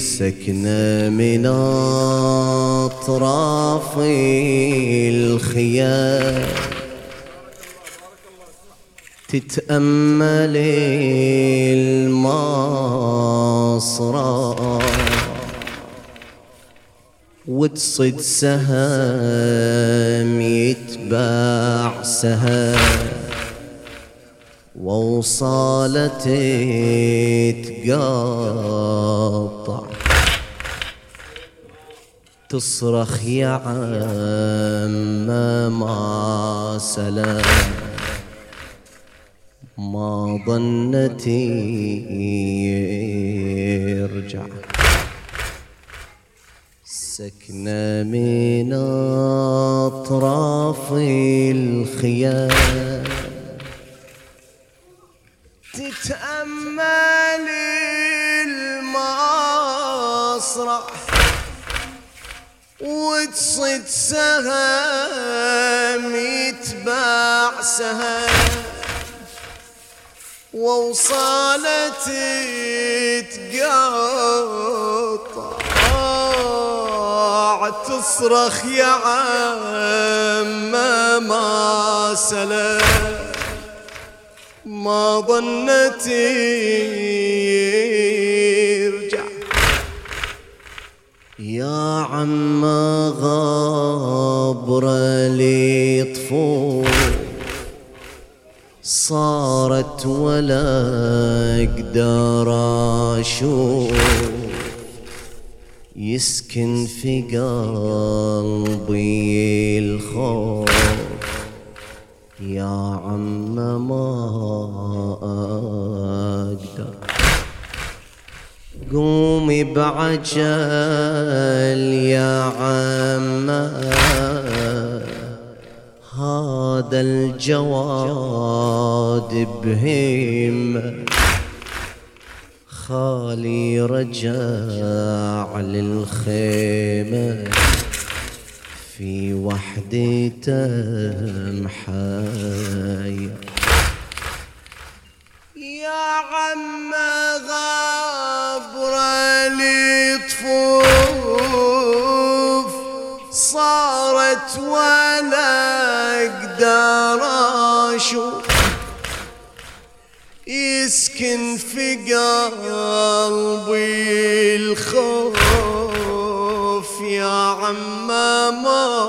سكنة من أطراف الخيام. تتأمل المصرى وتصد سهم يتباع سهم ووصالة تقطع تصرخ يا عم ما سلام. ما ظنتي يرجع. سكنة من أطراف الخيام. وتصد سهم يتباع سهم. ووصالت تقطع تصرخ يا عم ما سلام ما ظنت يا عم غبر لي صارت ولا أقدر أشوف. يسكن في قلبي الخوف. يا عم ما قومي بعجل يا عم هذا الجواد بهم خالي رجع للخيمة. في وحدته محايا يا عم غبر لطفوف صارت ولا أقدر أشوف. يسكن في قلبي الخوف يا عم ما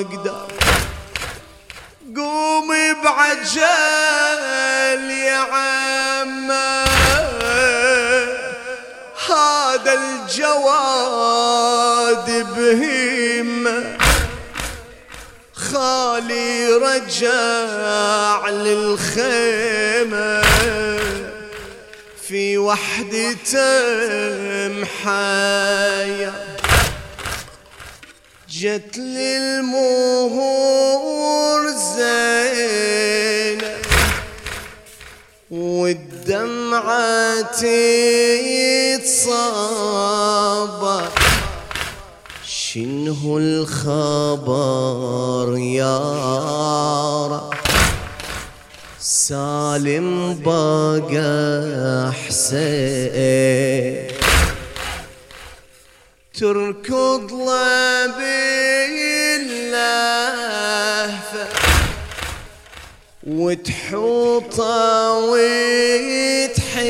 أقدر. قومي بعجل الجواد بهمه خالي رجع للخيمة في وحدته محايا جت للمهور زينة والدمعة تتصابر شنه الخبر يا سالم بقى حسين. تركض له باللهفة وتحوطه وتحيفه.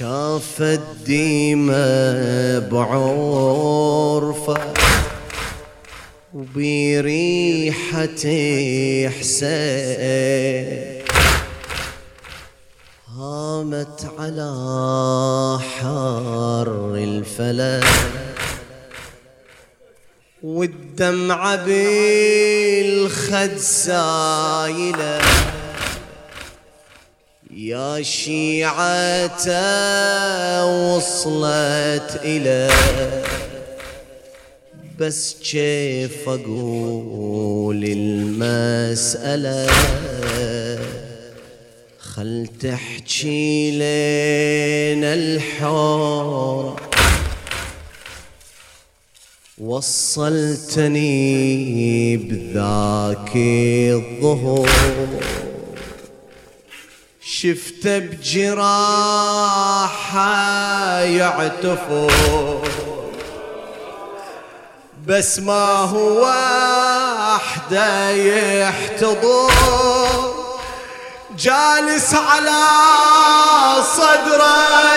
شاف الديمة بعرفة وبريحة حسين هامت على حر الفلك والدمعة بالخد سايلة. يا شيعة وصلت إلى بس كيف أقول المسألة؟ خل تحكي لنا الحور وصلتني بذاك الظهور. شفته بجراحة يعتفر بس ما هو وحده يحتضر جالس على صدر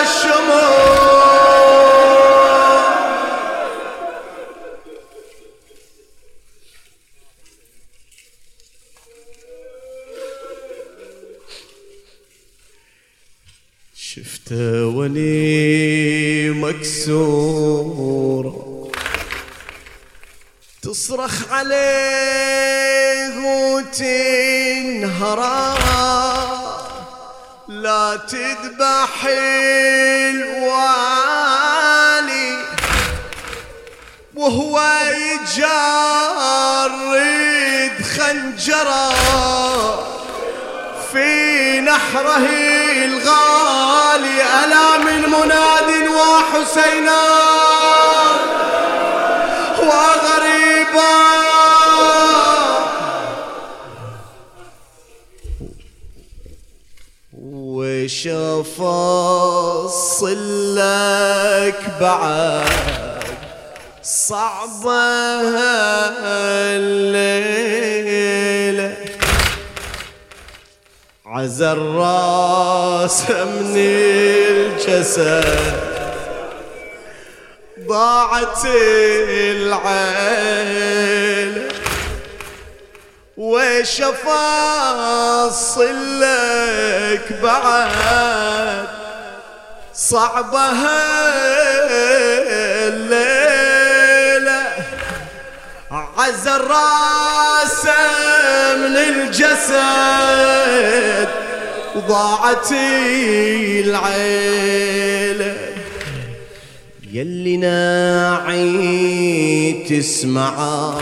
الشموع شفته ولي مكسور. تصرخ عليه وتنهرا لا تذبح الوالي. وهو يجرد خنجرة في نحره الغالي ألا من مناد وحسينا؟ وغريبا. وش افصل لك بعد صعبة الليلة عز الراس من الجسد ضاعت العين. وش افصل لك بعد صعبة عز الرأس من الجسد وضاعت العيله يلي ناعي تسمعه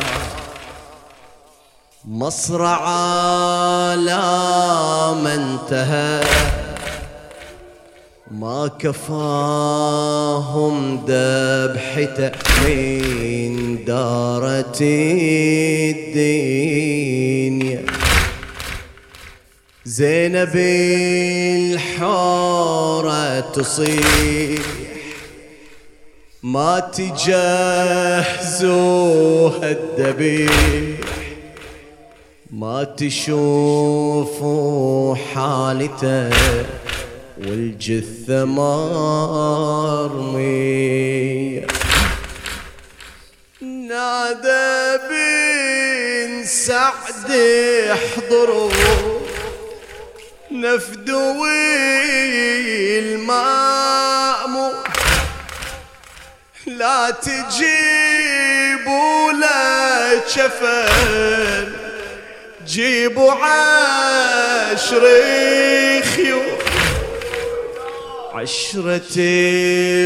مصرع لا ما انتهى. ما كفاهم ذبحته من دارت الدنيا زينب الحورة تصيح ما تجهزوها الذبيح ما تشوفوا حالته. والجثة مرمية نادى بن سعد احضروا نفدوي المأمور لا تجيبوا لا جيبوا عشر خيول عشرة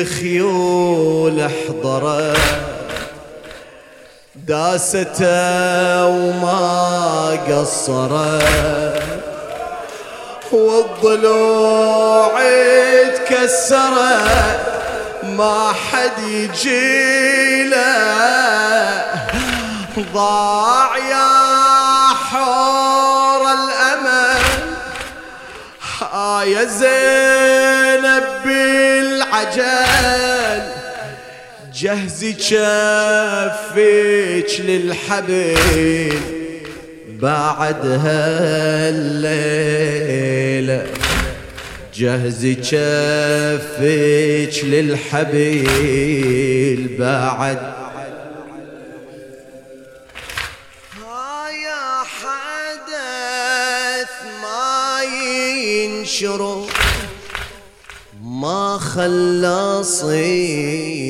خيول احضرت داسته وما قصرت والضلوع تكسرت ما حد يجي له. ضاع يا حور الأمل يا زينب بالعجل جهزي كفيك للحبل بعدها الليلة. جهزي كفك للحبيل بعد. يا حدث ما ينشر ما خلصي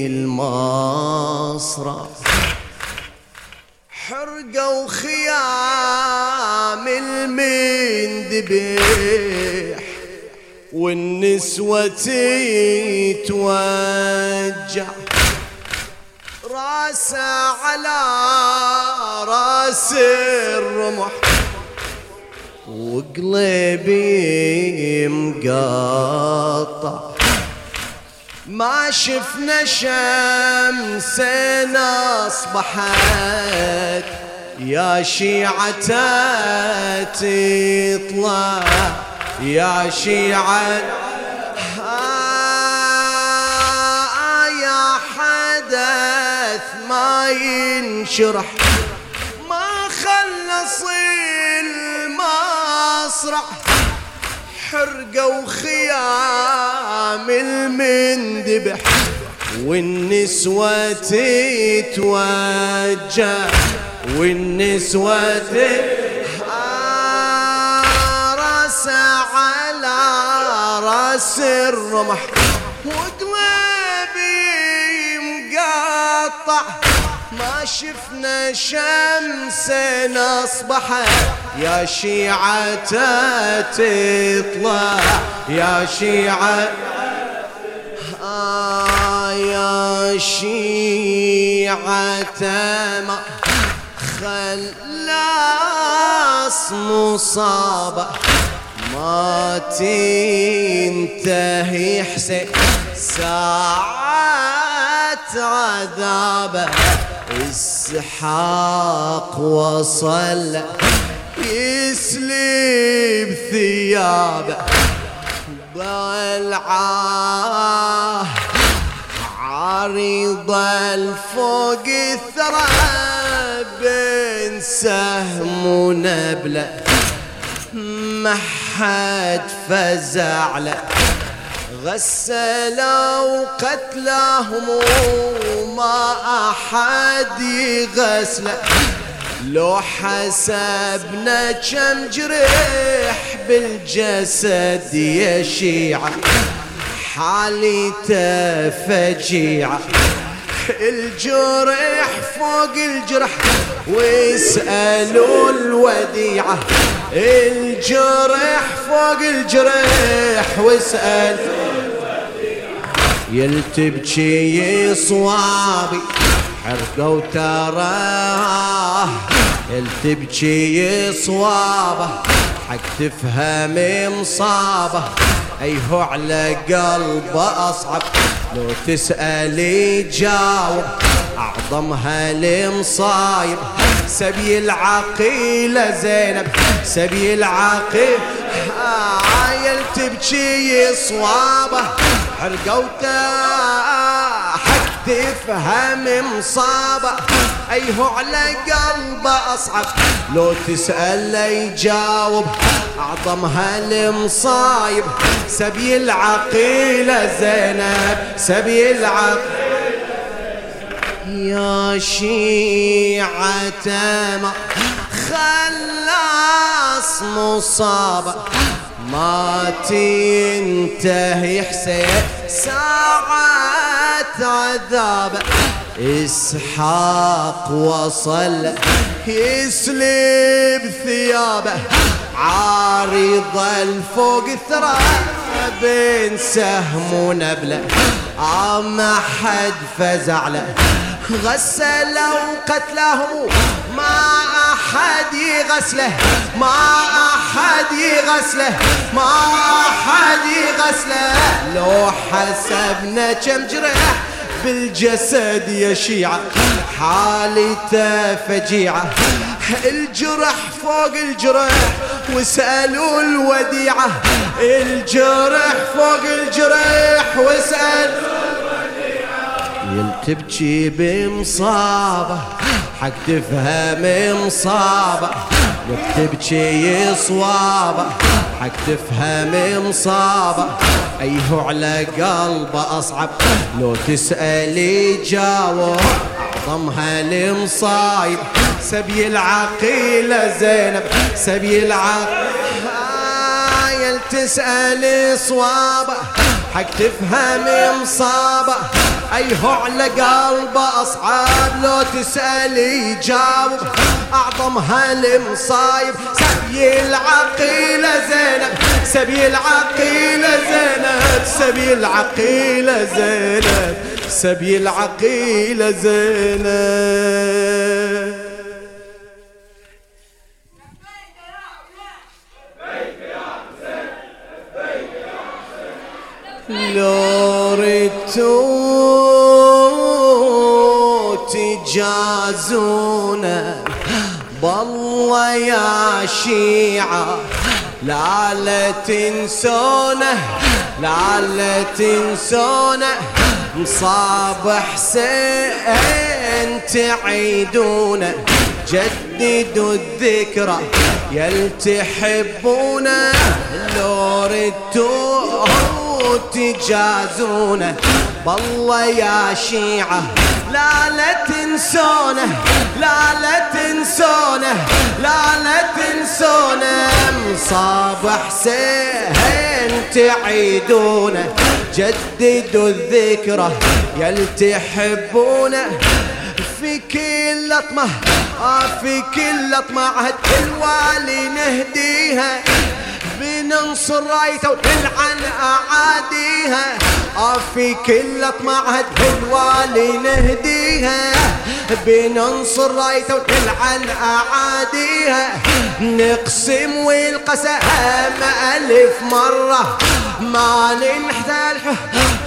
المصرف حرقة وخيام المندبح والنسوة تتوجع. راسه على راس الرمح وقلبي مقطع ما شفنا شمس اصبحت يا شيعة تطلع يا شيعة يا حدث ما ينشرح. حرقة وخيام المندبح والنسوة تتوجه والنسوة راس على رأس الرمح. وقلبي مقطع. ما شفنا شمس اصبحت يا شيعة تطلع يا شيعة آه يا شيعة ما خلاص مصابة. ما تنتهي حسين ساعات عذابة. إسحاق وصل يسلب ثيابه ضلعه عريضة الفوق الثرى بين سهم ونبلة. ما حد فزع له. غسلوا قتلهم وما أحد يغسله لو حسبنا كم جريح بالجسد يا شيعة حالته فجيعة الجرح فوق الجرح ويسألوا الوديعة. الجرح فوق الجرح واسأل يلتبكي صوابي حرقوا تراه يلتبكي صوابه حق تفهم مصابه إيه على قلبه أصعب لو تسأل يجاوب. اعظمها المصايب سبي العقيلة زينب سبي العقيلة. عايل تبكي صوابه. حرقوته حق تفهم مصابه أيه على قلبه أصعب لو تسأل لا يجاوب. أعظمها المصايب سبي العقيلة زينب سبي العقيلة يا شيعة ما خلاص مصابة ما تنتهي حسين. ساعات عذابه إسحاق وصل. يسلب ثيابه عارض الفوق ثرى. بين سهم ونبلة. ما حد فزع له. غسلوا قتلهم. ما أحد يغسله ما أحد يغسله ما أحد يغسله لو حسبنا كم جرح بالجسد يا شيعة. حالته فجيعة الجرح فوق الجرح. واسألوا الوديعة. الجرح فوق الجرح. واسألوا تبكي بمصابة حق تفهم مصابة لك تبكي صوابة حق تفهم مصابة أيه على قلبه أصعب لو تسألي جاوب. أعظمها المصايب سبي العقيلة زينب سبي العقيلة تسألي صوابة. حق تفهم مصابه إيه على قلبه أصعب. لو تسأل يجاوب. أعظم هالمصايب سبي العقيلة زينب. سبي العقيلة زينب. سبي العقيلة زينب. سبي العقيلة زينب. لو ردتوا تجازونا بالله يا شيعة لا لا تنسونه لا لا تنسونه مصاب حسين تعيدونه جددوا الذكرى يل تحبونه لو ردتوه تجازونه بالله يا شيعة لا لا تنسونه لا لا تنسونه لا لا تنسونه مصاب حسين تعيدونه جددوا الذكرى يل تحبونه في كل لطمة آه في كل لطمة عهد الوالي نهديها. بننصر رأيته. ونلعن أعاديها آه في كل لطمة عهد الوالي نهديها بننصر رايته ونلعن أعاديها. نقسم والقسم ألف مرة. ما ننحتى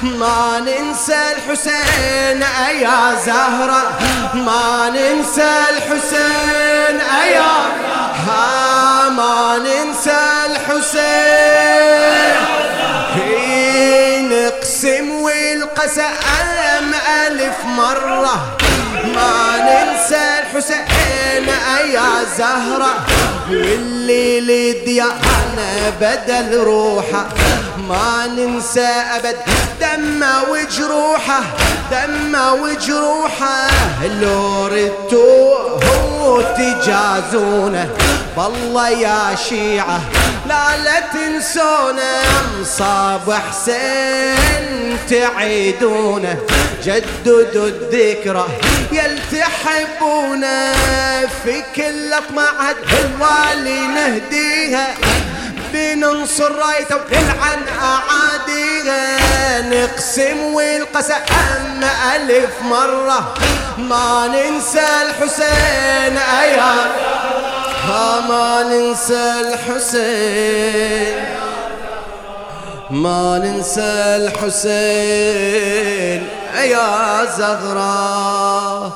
ما ننسى الحسين يا زهرة. ما ننسى الحسين يا ما ننسى الحسين نقسم والقسم ألف مرة. ما ننسى الحسين يا زهرة. واللي لديانا بدل روحه. ما ننسى أبد دمه وجروحه. دمه وجروحه. لو ردتوه تجازونه بالله يا شيعة. لا لا تنسونا مصاب حسين تعيدونه جددوا الذكرى يلتحبونا في كل عهد الوالي نهديها بننصر رايته ونلعن أعاديها. نقسم والقسم ألف مرة. ما ننسى الحسين أيا ما ننسى الحسين. ما ننسى الحسين. يا زغرة